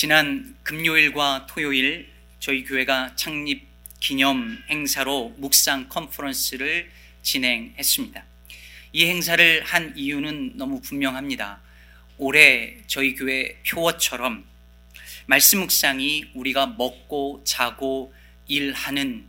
지난 금요일과 토요일 저희 교회가 창립 기념 행사로 묵상 컨퍼런스를 진행했습니다. 이 행사를 한 이유는 너무 분명합니다. 올해 저희 교회 표어처럼 말씀 묵상이 우리가 먹고 자고 일하는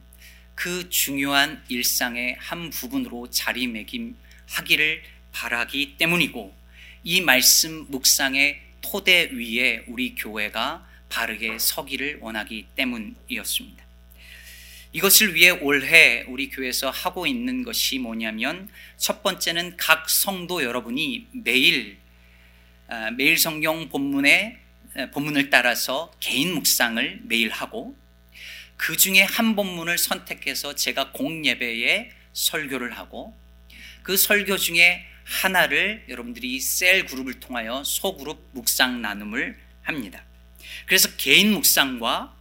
그 중요한 일상의 한 부분으로 자리매김하기를 바라기 때문이고 이 말씀 묵상의 토대 위에 우리 교회가 바르게 서기를 원하기 때문이었습니다. 이것을 위해 올해 우리 교회에서 하고 있는 것이 뭐냐면 첫 번째는 각 성도 여러분이 매일 아, 매일 성경 본문의 본문을 따라서 개인 묵상을 매일 하고 그 중에 한 본문을 선택해서 제가 공예배에 설교를 하고 그 설교 중에 하나를 여러분들이 cell 그룹을 통하여 소그룹 묵상 나눔을 합니다. 그래서 개인 묵상과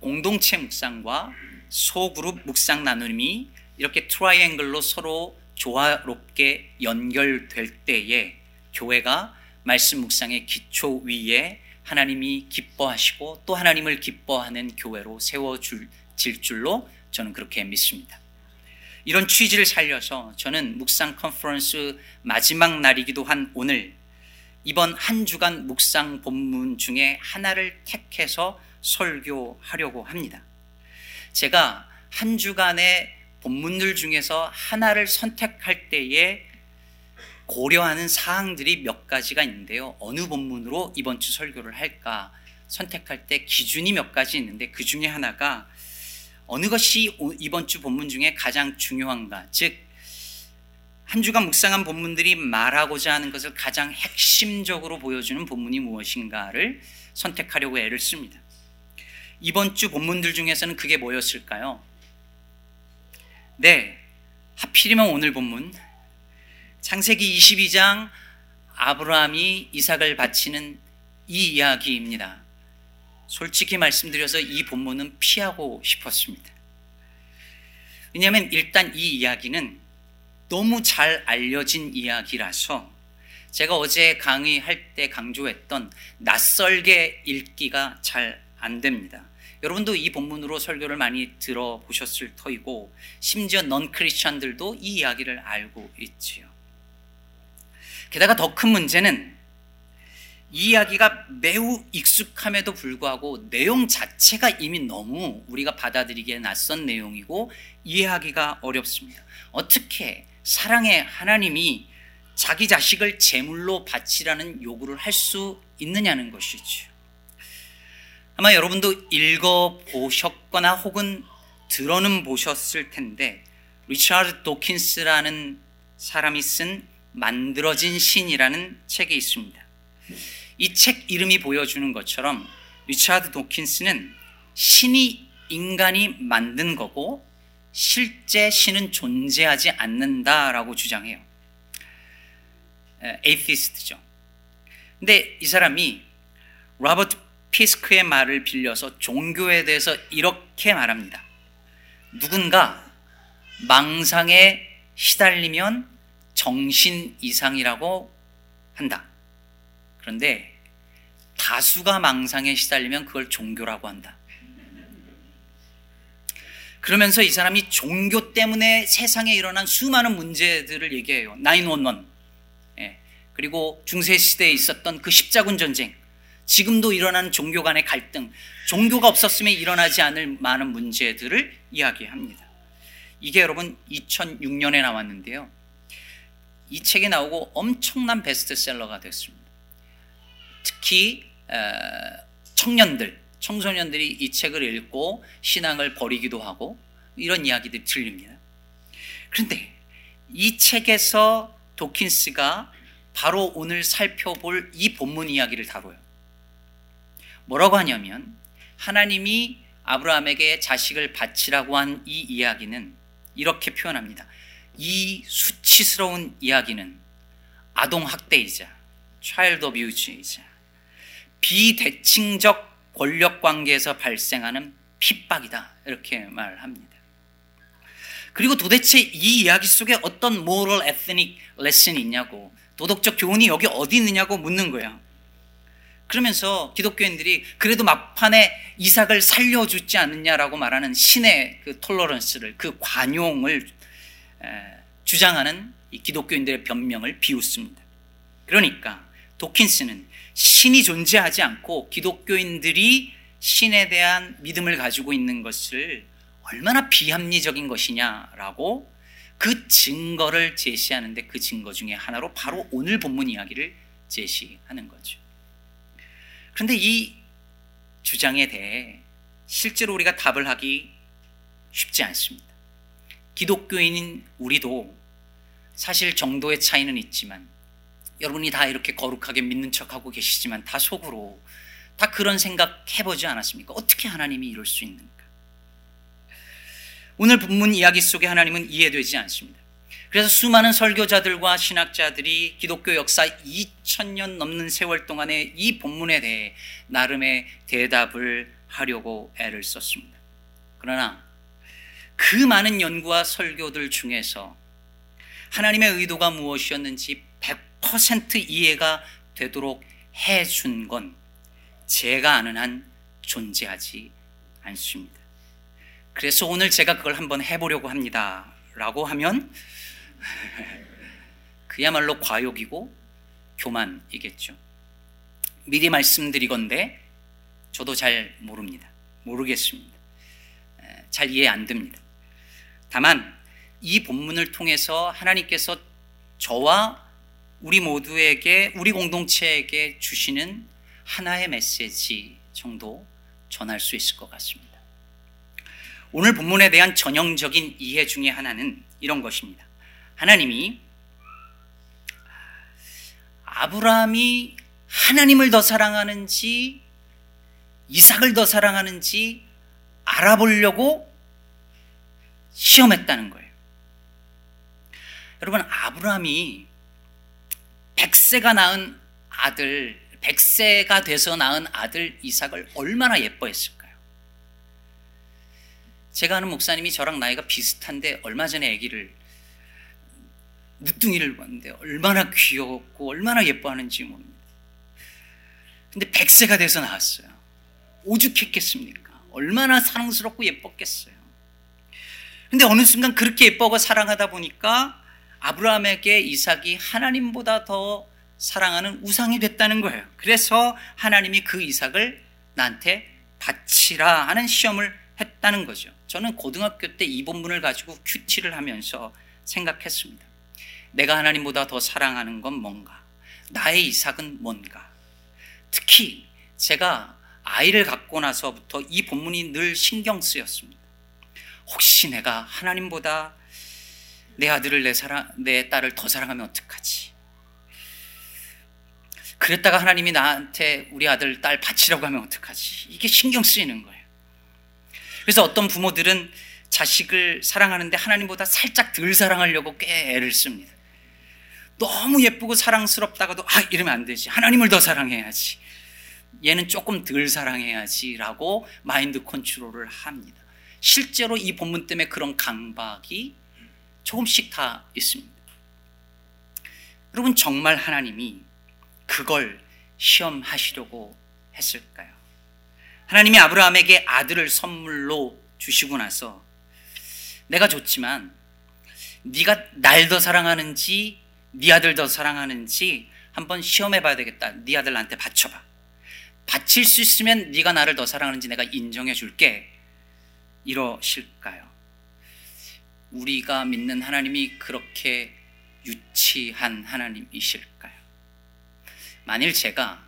공동체 묵상과 소그룹 묵상 나눔이 이렇게 트라이앵글로 서로 조화롭게 연결될 때에 교회가 말씀 묵상의 기초 위에 하나님이 기뻐하시고 또 하나님을 기뻐하는 교회로 세워질 줄로 저는 그렇게 믿습니다. 이런 취지를 살려서 저는 묵상 컨퍼런스 마지막 날이기도 한 오늘 이번 한 주간 묵상 본문 중에 하나를 택해서 설교하려고 합니다. 제가 한 주간의 본문들 중에서 하나를 선택할 때에 고려하는 사항들이 몇 가지가 있는데요. 어느 본문으로 이번 주 설교를 할까 선택할 때 기준이 몇 가지 있는데 그 중에 하나가 어느 것이 이번 주 본문 중에 가장 중요한가? 즉, 한 주간 묵상한 본문들이 말하고자 하는 것을 가장 핵심적으로 보여주는 본문이 무엇인가를 선택하려고 애를 씁니다. 이번 주 본문들 중에서는 그게 뭐였을까요? 네, 하필이면 오늘 본문 창세기 22장 아브라함이 이삭을 바치는 이 이야기입니다. 솔직히 말씀드려서 이 본문은 피하고 싶었습니다. 왜냐하면 일단 이 이야기는 너무 잘 알려진 이야기라서 제가 어제 강의할 때 강조했던 낯설게 읽기가 잘 안 됩니다. 여러분도 이 본문으로 설교를 많이 들어보셨을 터이고 심지어 넌 크리스천들도 이 이야기를 알고 있지요. 게다가 더 큰 문제는 이 이야기가 매우 익숙함에도 불구하고 내용 자체가 이미 너무 우리가 받아들이기에 낯선 내용이고 이해하기가 어렵습니다. 어떻게 사랑의 하나님이 자기 자식을 제물로 바치라는 요구를 할 수 있느냐는 것이죠. 아마 여러분도 읽어 보셨거나 혹은 들어는 보셨을 텐데 리차드 도킨스라는 사람이 쓴 만들어진 신이라는 책이 있습니다. 이 책 이름이 보여주는 것처럼 리차드 도킨스는 신이 인간이 만든 거고 실제 신은 존재하지 않는다라고 주장해요. atheist죠. 근데 이 사람이 로버트 피스크의 말을 빌려서 종교에 대해서 이렇게 말합니다. 누군가 망상에 시달리면 정신 이상이라고 한다. 그런데 다수가 망상에 시달리면 그걸 종교라고 한다. 그러면서 이 사람이 종교 때문에 세상에 일어난 수많은 문제들을 얘기해요. 911. 예. 그리고 중세시대에 있었던 그 십자군 전쟁. 지금도 일어나는 종교 간의 갈등. 종교가 없었으면 일어나지 않을 많은 문제들을 이야기합니다. 이게 여러분 2006년에 나왔는데요. 이 책이 나오고 엄청난 베스트셀러가 됐습니다. 특히 청년들, 청소년들이 이 책을 읽고 신앙을 버리기도 하고 이런 이야기들이 들립니다. 그런데 이 책에서 도킨스가 바로 오늘 살펴볼 이 본문 이야기를 다뤄요. 뭐라고 하냐면 하나님이 아브라함에게 자식을 바치라고 한 이 이야기는 이렇게 표현합니다. 이 수치스러운 이야기는 아동학대이자 차일드 어뷰즈이자 비대칭적 권력 관계에서 발생하는 핍박이다. 이렇게 말합니다. 그리고 도대체 이 이야기 속에 어떤 moral ethnic lesson이 있냐고 도덕적 교훈이 여기 어디 있느냐고 묻는 거야. 그러면서 기독교인들이 그래도 막판에 이삭을 살려주지 않느냐라고 말하는 신의 그 톨러런스를 그 관용을 주장하는 기독교인들의 변명을 비웃습니다. 그러니까 도킨스는 신이 존재하지 않고 기독교인들이 신에 대한 믿음을 가지고 있는 것을 얼마나 비합리적인 것이냐라고 그 증거를 제시하는데 그 증거 중에 하나로 바로 오늘 본문 이야기를 제시하는 거죠. 그런데 이 주장에 대해 실제로 우리가 답을 하기 쉽지 않습니다. 기독교인인 우리도 사실 정도의 차이는 있지만 여러분이 다 이렇게 거룩하게 믿는 척하고 계시지만 다 속으로 다 그런 생각 해보지 않았습니까? 어떻게 하나님이 이럴 수 있는가? 오늘 본문 이야기 속에 하나님은 이해되지 않습니다. 그래서 수많은 설교자들과 신학자들이 기독교 역사 2000년 넘는 세월 동안에 이 본문에 대해 나름의 대답을 하려고 애를 썼습니다. 그러나 그 많은 연구와 설교들 중에서 하나님의 의도가 무엇이었는지 100% 이해가 되도록 해준 건 제가 아는 한 존재하지 않습니다. 그래서 오늘 제가 그걸 한번 해보려고 합니다. 라고 하면 그야말로 과욕이고 교만이겠죠. 미리 말씀드리건데 저도 잘 모릅니다. 모르겠습니다. 잘 이해 안 됩니다. 다만 이 본문을 통해서 하나님께서 저와 우리 모두에게 우리 공동체에게 주시는 하나의 메시지 정도 전할 수 있을 것 같습니다. 오늘 본문에 대한 전형적인 이해 중에 하나는 이런 것입니다. 하나님이 아브라함이 하나님을 더 사랑하는지 이삭을 더 사랑하는지 알아보려고 시험했다는 거예요. 여러분, 아브라함이 100세가 낳은 아들, 100세가 돼서 낳은 아들 이삭을 얼마나 예뻐했을까요? 제가 아는 목사님이 저랑 나이가 비슷한데 얼마 전에 아기를 늦둥이를 봤는데 얼마나 귀엽고 얼마나 예뻐하는지 모릅니다. 근데 100세가 돼서 나왔어요. 오죽했겠습니까? 얼마나 사랑스럽고 예뻤겠어요. 근데 어느 순간 그렇게 예뻐하고 사랑하다 보니까 아브라함에게 이삭이 하나님보다 더 사랑하는 우상이 됐다는 거예요. 그래서 하나님이 그 이삭을 나한테 바치라 하는 시험을 했다는 거죠. 저는 고등학교 때 이 본문을 가지고 큐티를 하면서 생각했습니다. 내가 하나님보다 더 사랑하는 건 뭔가? 나의 이삭은 뭔가? 특히 제가 아이를 갖고 나서부터 이 본문이 늘 신경 쓰였습니다. 혹시 내가 하나님보다 내 아들을 내 사랑, 내 딸을 더 사랑하면 어떡하지? 그랬다가 하나님이 나한테 우리 아들, 딸 바치라고 하면 어떡하지? 이게 신경 쓰이는 거예요. 그래서 어떤 부모들은 자식을 사랑하는데 하나님보다 살짝 덜 사랑하려고 꽤 애를 씁니다. 너무 예쁘고 사랑스럽다가도 아 이러면 안 되지. 하나님을 더 사랑해야지. 얘는 조금 덜 사랑해야지라고 마인드 컨트롤을 합니다. 실제로 이 본문 때문에 그런 강박이 조금씩 다 있습니다. 여러분 정말 하나님이 그걸 시험하시려고 했을까요? 하나님이 아브라함에게 아들을 선물로 주시고 나서 내가 좋지만 네가 날 더 사랑하는지 네 아들 더 사랑하는지 한번 시험해 봐야 되겠다. 네 아들 나한테 바쳐 봐. 바칠 수 있으면 네가 나를 더 사랑하는지 내가 인정해 줄게. 이러실까요? 우리가 믿는 하나님이 그렇게 유치한 하나님이실까요? 만일 제가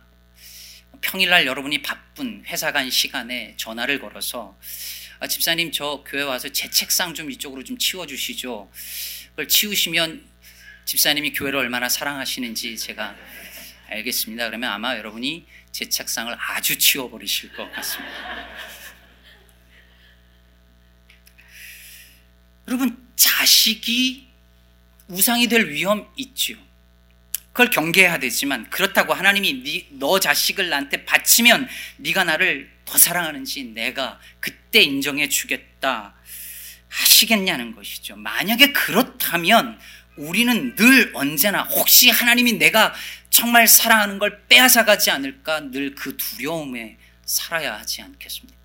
평일날 여러분이 바쁜 회사 간 시간에 전화를 걸어서 아, 집사님 저 교회 와서 제 책상 좀 이쪽으로 좀 치워주시죠. 그걸 치우시면 집사님이 교회를 얼마나 사랑하시는지 제가 알겠습니다. 그러면 아마 여러분이 제 책상을 아주 치워버리실 것 같습니다. 여러분 자식이 우상이 될 위험 있지요. 그걸 경계해야 되지만 그렇다고 하나님이 네, 너 자식을 나한테 바치면 네가 나를 더 사랑하는지 내가 그때 인정해 주겠다 하시겠냐는 것이죠. 만약에 그렇다면 우리는 늘 언제나 혹시 하나님이 내가 정말 사랑하는 걸 빼앗아 가지 않을까 늘 그 두려움에 살아야 하지 않겠습니까?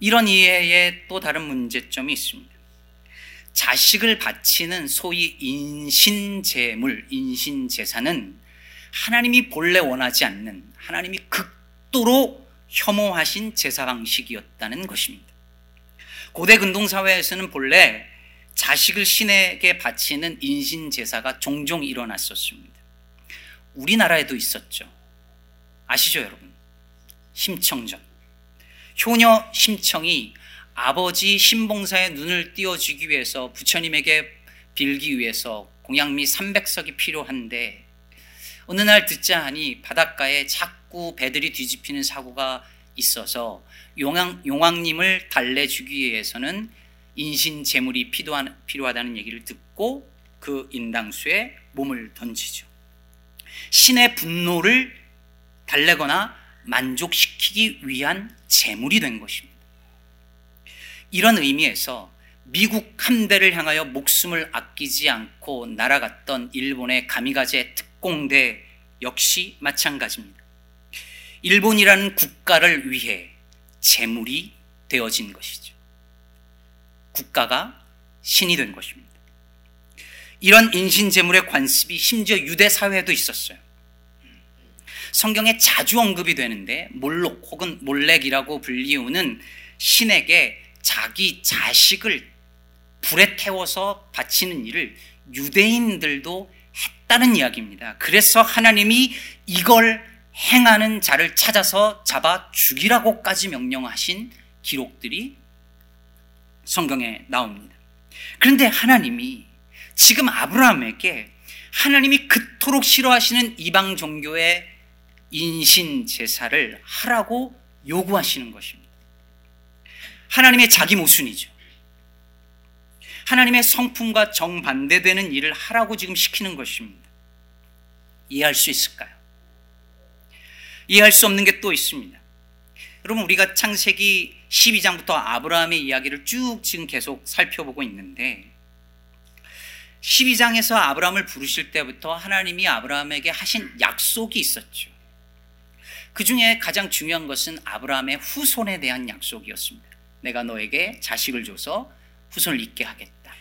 이런 이해에 또 다른 문제점이 있습니다. 자식을 바치는 소위 인신재물, 인신재산은 하나님이 본래 원하지 않는 하나님이 극도로 혐오하신 제사 방식이었다는 것입니다. 고대 근동사회에서는 본래 자식을 신에게 바치는 인신 제사가 종종 일어났었습니다. 우리나라에도 있었죠. 아시죠, 여러분? 심청전. 효녀 심청이 아버지 신봉사의 눈을 띄워주기 위해서 부처님에게 빌기 위해서 공양미 300석이 필요한데 어느 날 듣자 하니 바닷가에 자꾸 배들이 뒤집히는 사고가 있어서 용왕, 용왕님을 달래주기 위해서는 인신 재물이 필요하다는 얘기를 듣고 그 인당수에 몸을 던지죠. 신의 분노를 달래거나 만족시키기 위한 재물이 된 것입니다. 이런 의미에서 미국 함대를 향하여 목숨을 아끼지 않고 날아갔던 일본의 가미가제 특공대 역시 마찬가지입니다. 일본이라는 국가를 위해 재물이 되어진 것이죠. 국가가 신이 된 것입니다. 이런 인신재물의 관습이 심지어 유대 사회에도 있었어요. 성경에 자주 언급이 되는데 몰록 혹은 몰렉이라고 불리우는 신에게 자기 자식을 불에 태워서 바치는 일을 유대인들도 했다는 이야기입니다. 그래서 하나님이 이걸 행하는 자를 찾아서 잡아 죽이라고까지 명령하신 기록들이 성경에 나옵니다. 그런데 하나님이 지금 아브라함에게 하나님이 그토록 싫어하시는 이방 종교의 인신 제사를 하라고 요구하시는 것입니다. 하나님의 자기 모순이죠. 하나님의 성품과 정반대되는 일을 하라고 지금 시키는 것입니다. 이해할 수 있을까요? 이해할 수 없는 게 또 있습니다. 여러분, 우리가 창세기 12장부터 아브라함의 이야기를 쭉 지금 계속 살펴보고 있는데, 12장에서 아브라함을 부르실 때부터 하나님이 아브라함에게 하신 약속이 있었죠. 그 중에 가장 중요한 것은 아브라함의 후손에 대한 약속이었습니다. 내가 너에게 자식을 줘서 후손을 잇게 하겠다.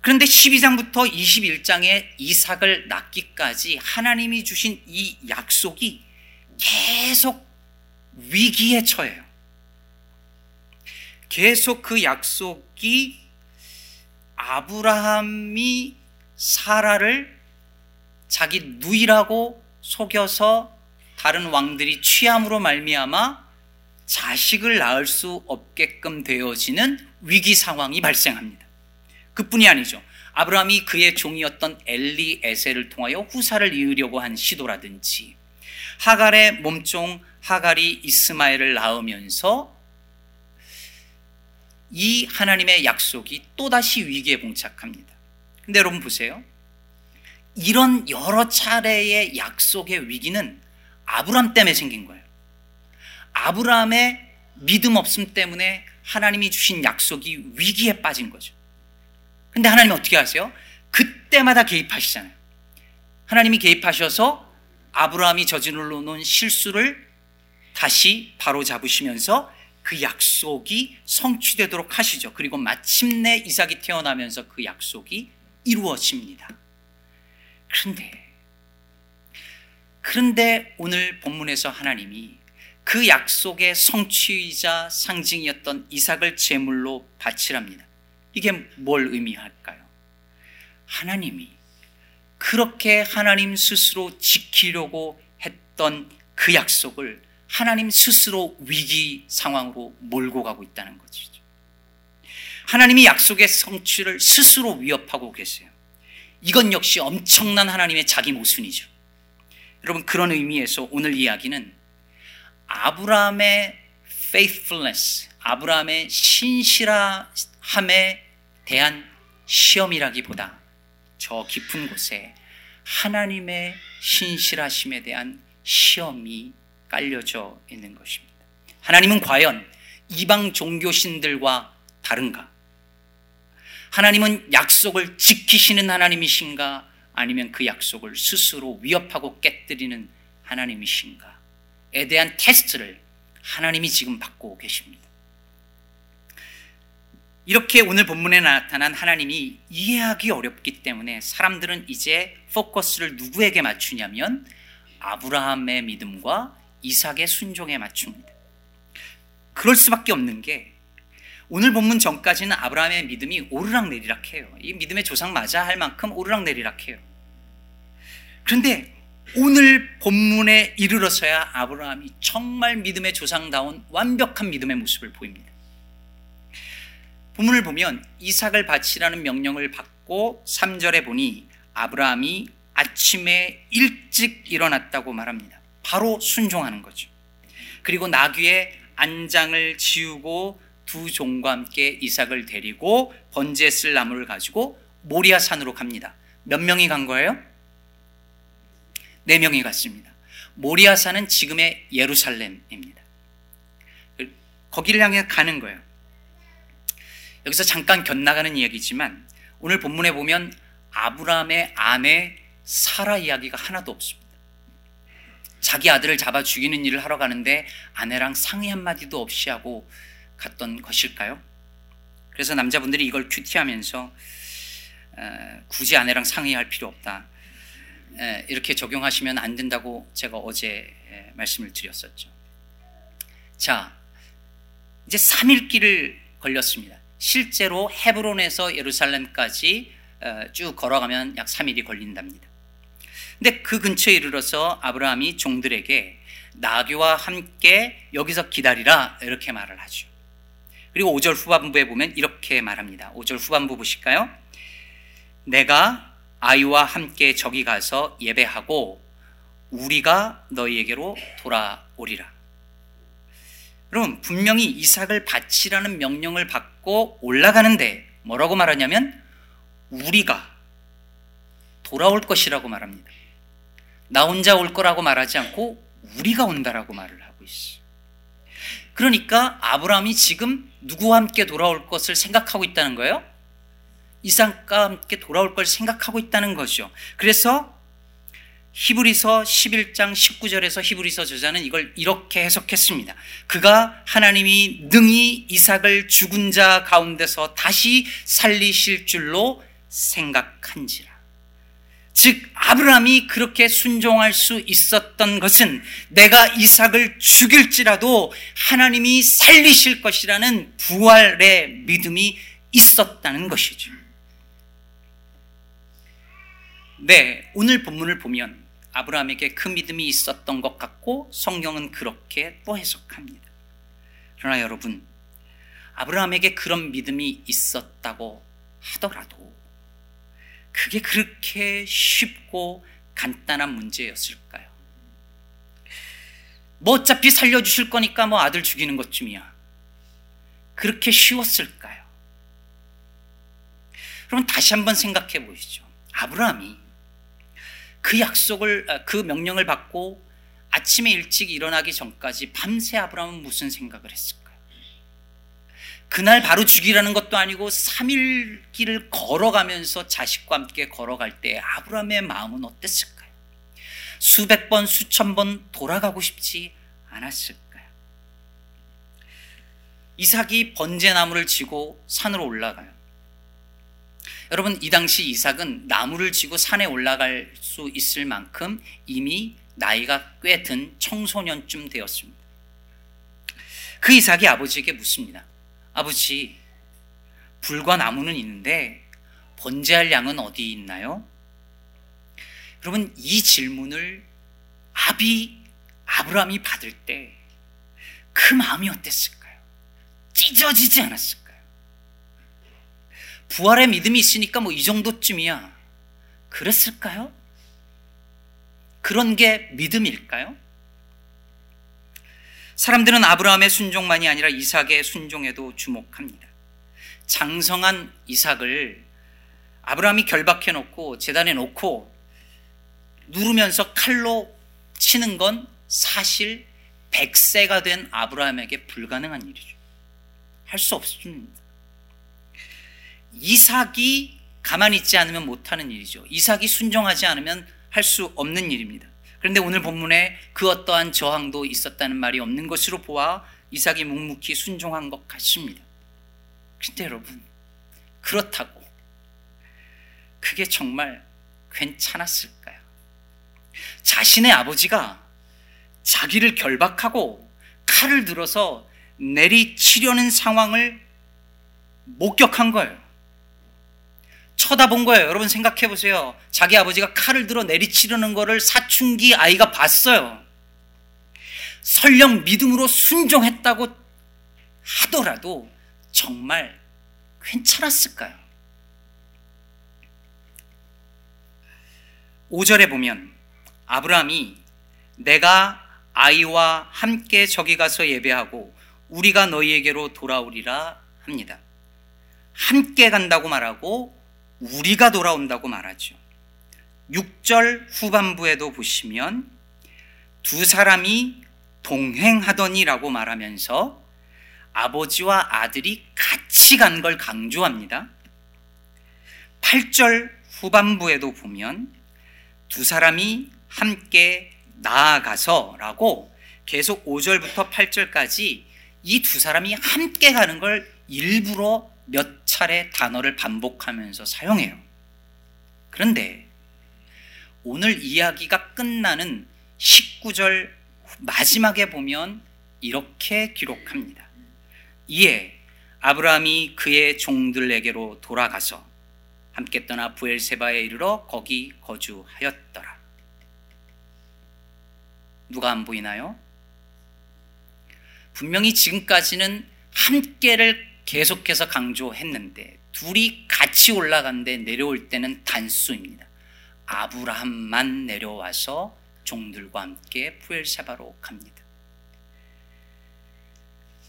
그런데 12장부터 21장에 이삭을 낳기까지 하나님이 주신 이 약속이 계속 위기에 처해요. 계속 그 약속이 아브라함이 사라를 자기 누이라고 속여서 다른 왕들이 취함으로 말미암아 자식을 낳을 수 없게끔 되어지는 위기 상황이 발생합니다. 그뿐이 아니죠. 아브라함이 그의 종이었던 엘리 에셀을 통하여 후사를 이으려고 한 시도라든지 하갈의 몸종 하갈이 이스마엘을 낳으면서 이 하나님의 약속이 또다시 위기에 봉착합니다. 근데 여러분 보세요. 이런 여러 차례의 약속의 위기는 아브라함 때문에 생긴 거예요. 아브라함의 믿음 없음 때문에 하나님이 주신 약속이 위기에 빠진 거죠. 근데 하나님이 어떻게 하세요? 그때마다 개입하시잖아요. 하나님이 개입하셔서 아브라함이 저질러 놓은 실수를 다시 바로 잡으시면서 그 약속이 성취되도록 하시죠. 그리고 마침내 이삭이 태어나면서 그 약속이 이루어집니다. 그런데 그런데 오늘 본문에서 하나님이 그 약속의 성취이자 상징이었던 이삭을 제물로 바치랍니다. 이게 뭘 의미할까요? 하나님이 그렇게 하나님 스스로 지키려고 했던 그 약속을 하나님 스스로 위기 상황으로 몰고 가고 있다는 것이죠. 하나님이 약속의 성취를 스스로 위협하고 계세요. 이건 역시 엄청난 하나님의 자기 모순이죠. 여러분 그런 의미에서 오늘 이야기는 아브라함의 faithfulness, 아브라함의 신실함에 대한 시험이라기보다 저 깊은 곳에 하나님의 신실하심에 대한 시험이 깔려져 있는 것입니다. 하나님은 과연 이방 종교신들과 다른가? 하나님은 약속을 지키시는 하나님이신가? 아니면 그 약속을 스스로 위협하고 깨뜨리는 하나님이신가?에 대한 테스트를 하나님이 지금 받고 계십니다. 이렇게 오늘 본문에 나타난 하나님이 이해하기 어렵기 때문에 사람들은 이제 포커스를 누구에게 맞추냐면 아브라함의 믿음과 이삭의 순종에 맞춥니다. 그럴 수밖에 없는 게 오늘 본문 전까지는 아브라함의 믿음이 오르락내리락 해요. 이 믿음의 조상 맞아 할 만큼 오르락내리락 해요. 그런데 오늘 본문에 이르러서야 아브라함이 정말 믿음의 조상다운 완벽한 믿음의 모습을 보입니다. 본문을 보면 이삭을 바치라는 명령을 받고 3절에 보니 아브라함이 아침에 일찍 일어났다고 말합니다. 바로 순종하는 거죠. 그리고 나귀의 안장을 지우고 두 종과 함께 이삭을 데리고 번제에 쓸 나무를 가지고 모리아 산으로 갑니다. 몇 명이 간 거예요? 네 명이 갔습니다. 모리아 산은 지금의 예루살렘입니다. 거기를 향해 가는 거예요. 여기서 잠깐 곁나가는 이야기지만 오늘 본문에 보면 아브라함의 아내 사라 이야기가 하나도 없습니다. 자기 아들을 잡아 죽이는 일을 하러 가는데 아내랑 상의 한마디도 없이 하고 갔던 것일까요? 그래서 남자분들이 이걸 큐티하면서 굳이 아내랑 상의할 필요 없다. 이렇게 적용하시면 안 된다고 제가 어제 말씀을 드렸었죠. 자, 이제 3일 길을 걸렸습니다. 실제로 헤브론에서 예루살렘까지 어, 쭉 걸어가면 약 3일이 걸린답니다. 근데 그 근처에 이르러서 아브라함이 종들에게 나귀와 함께 여기서 기다리라 이렇게 말을 하죠. 그리고 5절 후반부에 보면 이렇게 말합니다. 5절 후반부 보실까요? 내가 아이와 함께 저기 가서 예배하고 우리가 너희에게로 돌아오리라. 여러분 분명히 이삭을 바치라는 명령을 받고 올라가는데 뭐라고 말하냐면 우리가 돌아올 것이라고 말합니다. 나 혼자 올 거라고 말하지 않고 우리가 온다라고 말을 하고 있어. 그러니까 아브라함이 지금 누구와 함께 돌아올 것을 생각하고 있다는 거예요? 이삭과 함께 돌아올 걸 생각하고 있다는 거죠. 그래서 히브리서 11장 19절에서 히브리서 저자는 이걸 이렇게 해석했습니다. 그가 하나님이 능히 이삭을 죽은 자 가운데서 다시 살리실 줄로 생각한지라. 즉 아브라함이 그렇게 순종할 수 있었던 것은 내가 이삭을 죽일지라도 하나님이 살리실 것이라는 부활의 믿음이 있었다는 것이죠. 네, 오늘 본문을 보면 아브라함에게 그 믿음이 있었던 것 같고 성경은 그렇게 또 해석합니다. 그러나 여러분, 아브라함에게 그런 믿음이 있었다고 하더라도 그게 그렇게 쉽고 간단한 문제였을까요? 뭐 어차피 살려주실 거니까 뭐 아들 죽이는 것쯤이야. 그렇게 쉬웠을까요? 그럼 다시 한번 생각해 보시죠. 아브라함이 그 약속을 아, 그 명령을 받고 아침에 일찍 일어나기 전까지 밤새 아브라함은 무슨 생각을 했을까요? 그날 바로 죽이라는 것도 아니고 3일 길을 걸어가면서 자식과 함께 걸어갈 때 아브라함의 마음은 어땠을까요? 수백 번, 수천 번 돌아가고 싶지 않았을까요? 이삭이 번제나무를 지고 산으로 올라가요. 여러분 이 당시 이삭은 나무를 지고 산에 올라갈 수 있을 만큼 이미 나이가 꽤 든 청소년쯤 되었습니다. 그 이삭이 아버지에게 묻습니다. 아버지, 불과 나무는 있는데 번제할 양은 어디 있나요? 여러분 이 질문을 아비 아브라함이 받을 때 그 마음이 어땠을까요? 찢어지지 않았을까요? 부활의 믿음이 있으니까 뭐 이 정도쯤이야. 그랬을까요? 그런 게 믿음일까요? 사람들은 아브라함의 순종만이 아니라 이삭의 순종에도 주목합니다. 장성한 이삭을 아브라함이 결박해 놓고 재단에 놓고 누르면서 칼로 치는 건 사실 100세가 된 아브라함에게 불가능한 일이죠. 할 수 없습니다. 이삭이 가만히 있지 않으면 못하는 일이죠. 이삭이 순종하지 않으면 할 수 없는 일입니다. 그런데 오늘 본문에 그 어떠한 저항도 있었다는 말이 없는 것으로 보아 이삭이 묵묵히 순종한 것 같습니다. 근데 여러분, 그렇다고 그게 정말 괜찮았을까요? 자신의 아버지가 자기를 결박하고 칼을 들어서 내리치려는 상황을 목격한 거예요. 쳐다본 거예요. 여러분 생각해 보세요. 자기 아버지가 칼을 들어 내리치려는 거를 사춘기 아이가 봤어요. 설령 믿음으로 순종했다고 하더라도 정말 괜찮았을까요? 5절에 보면 아브라함이 내가 아이와 함께 저기 가서 예배하고 우리가 너희에게로 돌아오리라 합니다. 함께 간다고 말하고 우리가 돌아온다고 말하죠. 6절 후반부에도 보시면 두 사람이 동행하더니라고 말하면서 아버지와 아들이 같이 간 걸 강조합니다. 8절 후반부에도 보면 두 사람이 함께 나아가서라고 계속 5절부터 8절까지 이 두 사람이 함께 가는 걸 일부러 몇 차례 단어를 반복하면서 사용해요. 그런데 오늘 이야기가 끝나는 19절 마지막에 보면 이렇게 기록합니다. 이에 아브라함이 그의 종들에게로 돌아가서 함께 떠나 부엘세바에 이르러 거기 거주하였더라. 누가 안 보이나요? 분명히 지금까지는 함께를 계속해서 강조했는데 둘이 같이 올라간데 내려올 때는 단수입니다. 아브라함만 내려와서 종들과 함께 푸엘사바로 갑니다.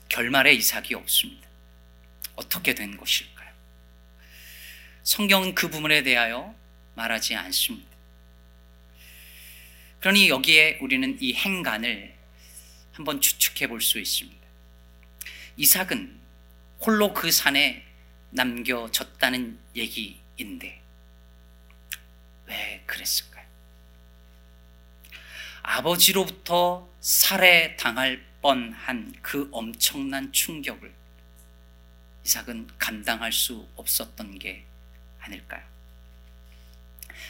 결말에 이삭이 없습니다. 어떻게 된 것일까요? 성경은 그 부분에 대하여 말하지 않습니다. 그러니 여기에 우리는 이 행간을 한번 추측해 볼 수 있습니다. 이삭은 홀로 그 산에 남겨졌다는 얘기인데 왜 그랬을까요? 아버지로부터 살해당할 뻔한 그 엄청난 충격을 이삭은 감당할 수 없었던 게 아닐까요?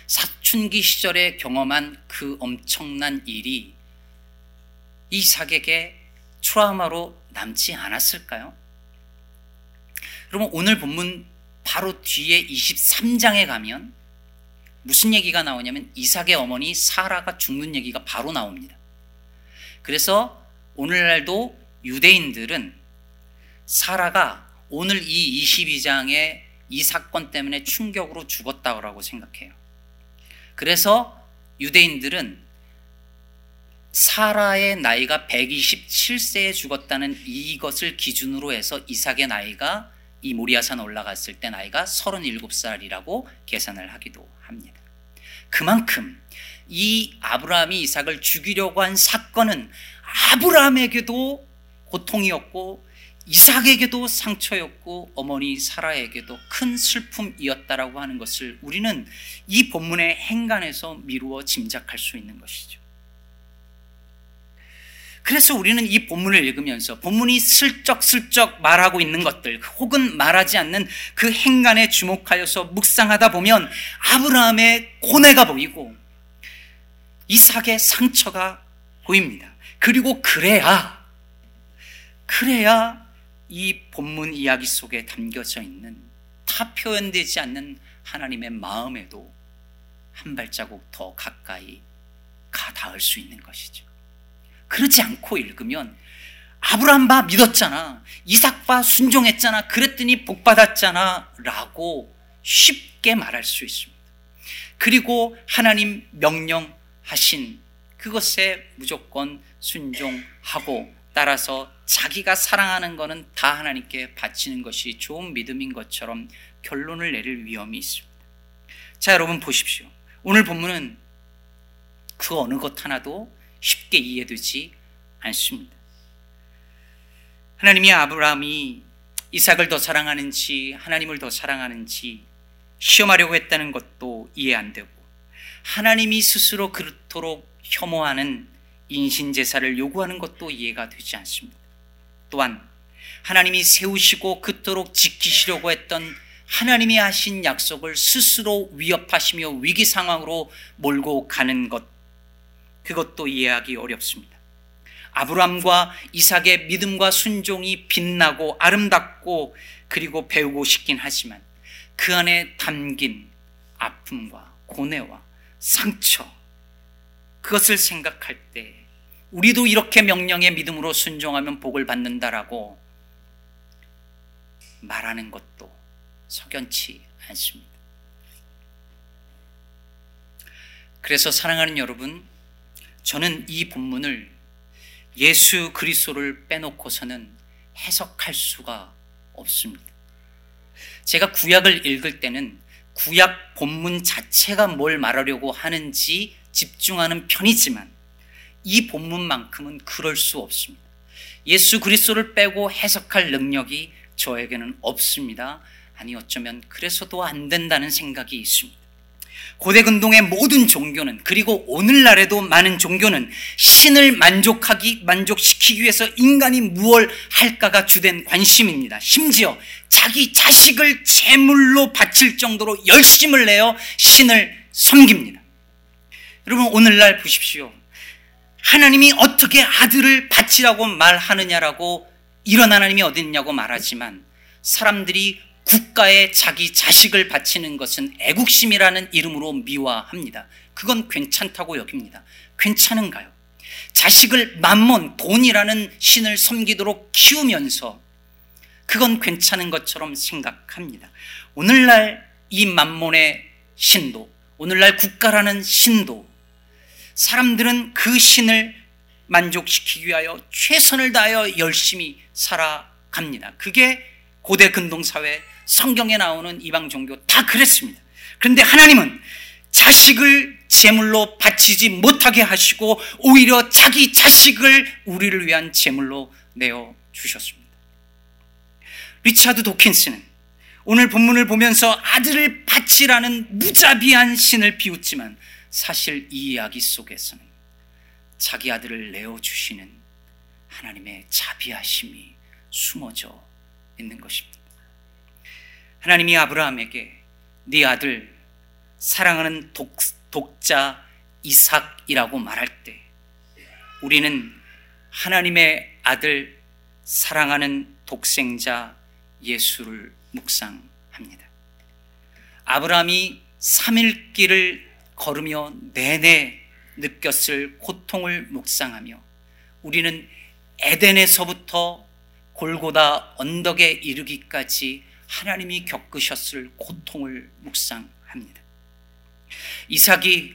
사춘기 시절에 경험한 그 엄청난 일이 이삭에게 트라우마로 남지 않았을까요? 그러면 오늘 본문 바로 뒤에 23장에 가면 무슨 얘기가 나오냐면 이삭의 어머니 사라가 죽는 얘기가 바로 나옵니다. 그래서 오늘날도 유대인들은 사라가 오늘 이 22장의 이 사건 때문에 충격으로 죽었다고 생각해요. 그래서 유대인들은 사라의 나이가 127세에 죽었다는 이것을 기준으로 해서 이삭의 나이가 이 모리아산 올라갔을 때 나이가 37살이라고 계산을 하기도 합니다. 그만큼 이 아브라함이 이삭을 죽이려고 한 사건은 아브라함에게도 고통이었고 이삭에게도 상처였고 어머니 사라에게도 큰 슬픔이었다라고 하는 것을 우리는 이 본문의 행간에서 미루어 짐작할 수 있는 것이죠. 그래서 우리는 이 본문을 읽으면서 본문이 슬쩍슬쩍 말하고 있는 것들 혹은 말하지 않는 그 행간에 주목하여서 묵상하다 보면 아브라함의 고뇌가 보이고 이삭의 상처가 보입니다. 그리고 그래야 그래야 이 본문 이야기 속에 담겨져 있는 다 표현되지 않는 하나님의 마음에도 한 발자국 더 가까이 가 닿을 수 있는 것이죠. 그렇지 않고 읽으면 아브라함 봐 믿었잖아. 이삭 봐 순종했잖아. 그랬더니 복 받았잖아. 라고 쉽게 말할 수 있습니다. 그리고 하나님 명령하신 그것에 무조건 순종하고 따라서 자기가 사랑하는 것은 다 하나님께 바치는 것이 좋은 믿음인 것처럼 결론을 내릴 위험이 있습니다. 자, 여러분 보십시오. 오늘 본문은 그 어느 것 하나도 쉽게 이해되지 않습니다. 하나님이 아브라함이 이삭을 더 사랑하는지 하나님을 더 사랑하는지 시험하려고 했다는 것도 이해 안 되고 하나님이 스스로 그렇도록 혐오하는 인신제사를 요구하는 것도 이해가 되지 않습니다. 또한 하나님이 세우시고 그토록 지키시려고 했던 하나님이 하신 약속을 스스로 위협하시며 위기 상황으로 몰고 가는 것 그것도 이해하기 어렵습니다. 아브람과 이삭의 믿음과 순종이 빛나고 아름답고 그리고 배우고 싶긴 하지만 그 안에 담긴 아픔과 고뇌와 상처 그것을 생각할 때 우리도 이렇게 명령의 믿음으로 순종하면 복을 받는다라고 말하는 것도 석연치 않습니다. 그래서 사랑하는 여러분, 저는 이 본문을 예수 그리스도를 빼놓고서는 해석할 수가 없습니다. 제가 구약을 읽을 때는 구약 본문 자체가 뭘 말하려고 하는지 집중하는 편이지만 이 본문만큼은 그럴 수 없습니다. 예수 그리스도를 빼고 해석할 능력이 저에게는 없습니다. 아니 어쩌면 그래서도 안 된다는 생각이 있습니다. 고대 근동의 모든 종교는 그리고 오늘날에도 많은 종교는 신을 만족하기 만족시키기 위해서 인간이 무엇 할까가 주된 관심입니다. 심지어 자기 자식을 제물로 바칠 정도로 열심을 내어 신을 섬깁니다. 여러분 오늘날 보십시오. 하나님이 어떻게 아들을 바치라고 말하느냐라고 이런 하나님이 어디 있냐고 말하지만 사람들이 국가에 자기 자식을 바치는 것은 애국심이라는 이름으로 미화합니다. 그건 괜찮다고 여깁니다. 괜찮은가요? 자식을 만몬, 돈이라는 신을 섬기도록 키우면서 그건 괜찮은 것처럼 생각합니다. 오늘날 이 만몬의 신도, 오늘날 국가라는 신도, 사람들은 그 신을 만족시키기 위하여 최선을 다하여 열심히 살아갑니다. 그게 고대 근동사회 성경에 나오는 이방 종교 다 그랬습니다. 그런데 하나님은 자식을 제물로 바치지 못하게 하시고 오히려 자기 자식을 우리를 위한 제물로 내어 주셨습니다. 리차드 도킨스는 오늘 본문을 보면서 아들을 바치라는 무자비한 신을 비웃지만 사실 이 이야기 속에서는 자기 아들을 내어 주시는 하나님의 자비하심이 숨어져 있는 것입니다. 하나님이 아브라함에게 네 아들 사랑하는 독, 독자 이삭이라고 말할 때 우리는 하나님의 아들 사랑하는 독생자 예수를 묵상합니다. 아브라함이 3일 길을 걸으며 내내 느꼈을 고통을 묵상하며 우리는 에덴에서부터 골고다 언덕에 이르기까지 하나님이 겪으셨을 고통을 묵상합니다. 이삭이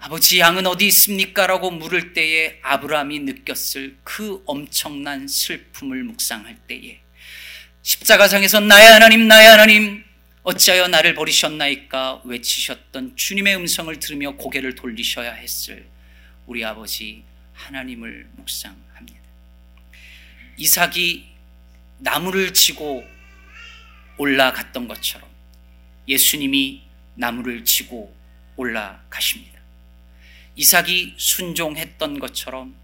아버지 양은 어디 있습니까? 라고 물을 때에 아브라함이 느꼈을 그 엄청난 슬픔을 묵상할 때에 십자가상에서 나의 하나님 나의 하나님 어찌하여 나를 버리셨나이까 외치셨던 주님의 음성을 들으며 고개를 돌리셔야 했을 우리 아버지 하나님을 묵상합니다. 이삭이 나무를 지고 올라갔던 것처럼 예수님이 나무를 지고 올라가십니다. 이삭이 순종했던 것처럼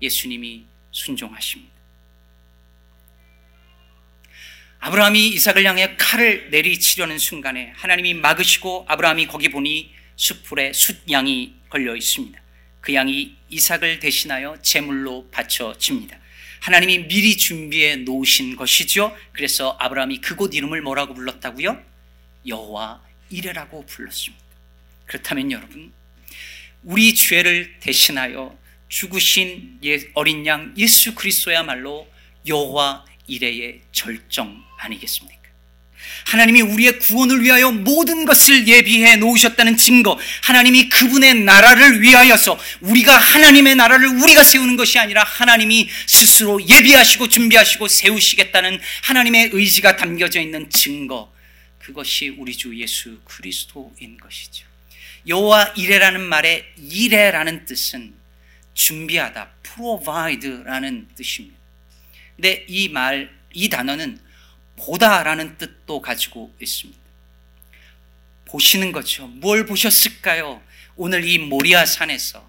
예수님이 순종하십니다. 아브라함이 이삭을 향해 칼을 내리치려는 순간에 하나님이 막으시고 아브라함이 거기 보니 숯불에 숫양이 걸려 있습니다. 그 양이 이삭을 대신하여 제물로 바쳐집니다. 하나님이 미리 준비해 놓으신 것이죠. 그래서 아브라함이 그곳 이름을 뭐라고 불렀다고요? 여호와 이레라고 불렀습니다. 그렇다면 여러분, 우리 죄를 대신하여 죽으신 어린 양 예수 그리스도야말로 여호와 이레의 절정 아니겠습니까? 하나님이 우리의 구원을 위하여 모든 것을 예비해 놓으셨다는 증거, 하나님이 그분의 나라를 위하여서 우리가 하나님의 나라를 우리가 세우는 것이 아니라 하나님이 스스로 예비하시고 준비하시고 세우시겠다는 하나님의 의지가 담겨져 있는 증거, 그것이 우리 주 예수 그리스도인 것이죠. 여호와 이레라는 말의 이레라는 뜻은 준비하다, provide라는 뜻입니다. 근데 이 말, 이 단어는 보다라는 뜻도 가지고 있습니다. 보시는 거죠. 뭘 보셨을까요? 오늘 이 모리아 산에서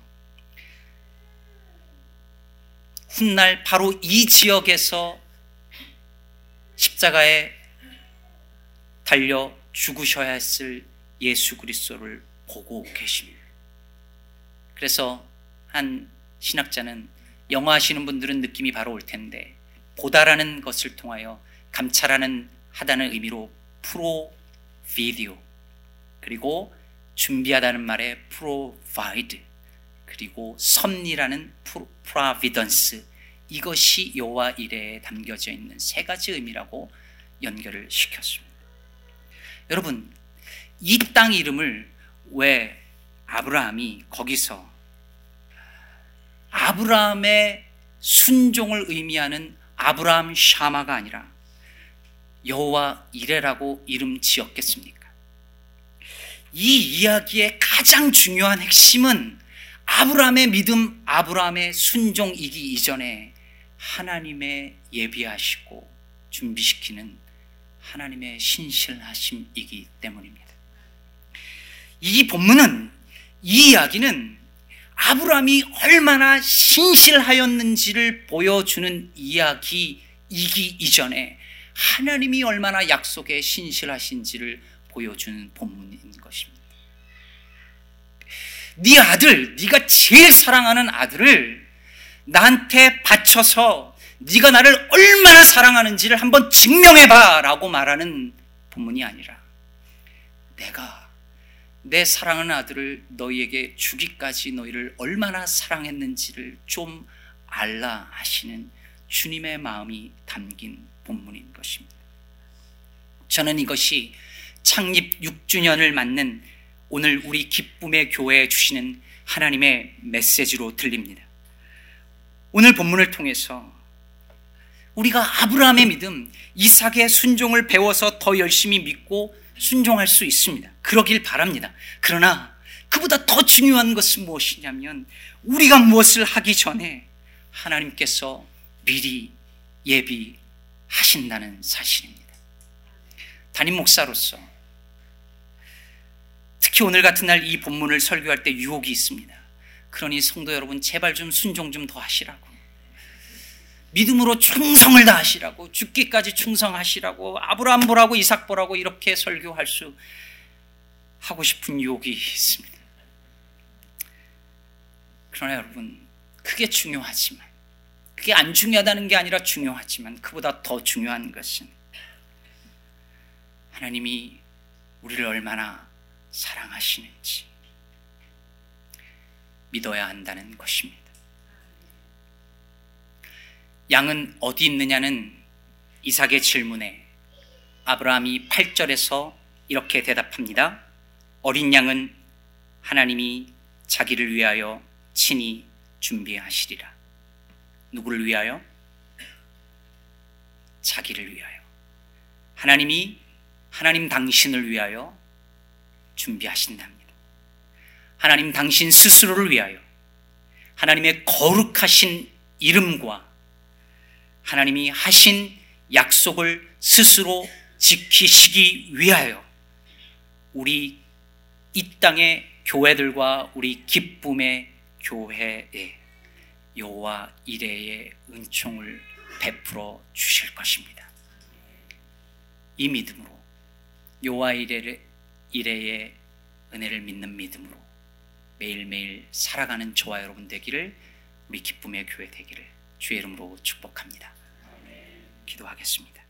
훗날 바로 이 지역에서 십자가에 달려 죽으셔야 했을 예수 그리스도를 보고 계십니다. 그래서 한 신학자는 영어 하시는 분들은 느낌이 바로 올 텐데 보다라는 것을 통하여 감찰하는 하다는 의미로 프로 비디오 그리고 준비하다는 말에 provide 그리고 섭리라는 providence 이것이 여호와 이래에 담겨져 있는 세 가지 의미라고 연결을 시켰습니다. 여러분 이 땅 이름을 왜 아브라함이 거기서 아브라함의 순종을 의미하는 아브라함 샤마가 아니라 여호와 이레라고 이름 지었겠습니까? 이 이야기의 가장 중요한 핵심은 아브라함의 믿음, 아브라함의 순종이기 이전에 하나님의 예비하시고 준비시키는 하나님의 신실하심이기 때문입니다. 이 본문은 이 이야기는 아브라함이 얼마나 신실하였는지를 보여주는 이야기이기 이전에 하나님이 얼마나 약속에 신실하신지를 보여주는 본문인 것입니다. 네 아들, 네가 제일 사랑하는 아들을 나한테 바쳐서 네가 나를 얼마나 사랑하는지를 한번 증명해 봐라고 말하는 본문이 아니라 내가 내 사랑하는 아들을 너희에게 주기까지 너희를 얼마나 사랑했는지를 좀 알라 하시는 주님의 마음이 담긴 본문인 것입니다. 저는 이것이 창립 6주년을 맞는 오늘 우리 기쁨의 교회에 주시는 하나님의 메시지로 들립니다. 오늘 본문을 통해서 우리가 아브라함의 믿음, 이삭의 순종을 배워서 더 열심히 믿고 순종할 수 있습니다. 그러길 바랍니다. 그러나 그보다 더 중요한 것은 무엇이냐면 우리가 무엇을 하기 전에 하나님께서 미리 예비 하신다는 사실입니다. 담임 목사로서 특히 오늘 같은 날 이 본문을 설교할 때 유혹이 있습니다. 그러니 성도 여러분 제발 좀 순종 좀 더 하시라고. 믿음으로 충성을 다하시라고 죽기까지 충성하시라고 아브라함 보라고 이삭 보라고 이렇게 설교할 수 하고 싶은 유혹이 있습니다. 그러나 여러분 그게 중요하지만 그게 안 중요하다는 게 아니라 중요하지만 그보다 더 중요한 것은 하나님이 우리를 얼마나 사랑하시는지 믿어야 한다는 것입니다. 양은 어디 있느냐는 이삭의 질문에 아브라함이 8절에서 이렇게 대답합니다. 어린 양은 하나님이 자기를 위하여 친히 준비하시리라. 누구를 위하여? 자기를 위하여. 하나님이 하나님 당신을 위하여 준비하신답니다. 하나님 당신 스스로를 위하여 하나님의 거룩하신 이름과 하나님이 하신 약속을 스스로 지키시기 위하여 우리 이 땅의 교회들과 우리 기쁨의 교회에 여호와 이레의 은총을 베풀어 주실 것입니다. 이 믿음으로 여호와 이레의 은혜를 믿는 믿음으로 매일매일 살아가는 저와 여러분 되기를 우리 기쁨의 교회 되기를 주의 이름으로 축복합니다. 기도하겠습니다.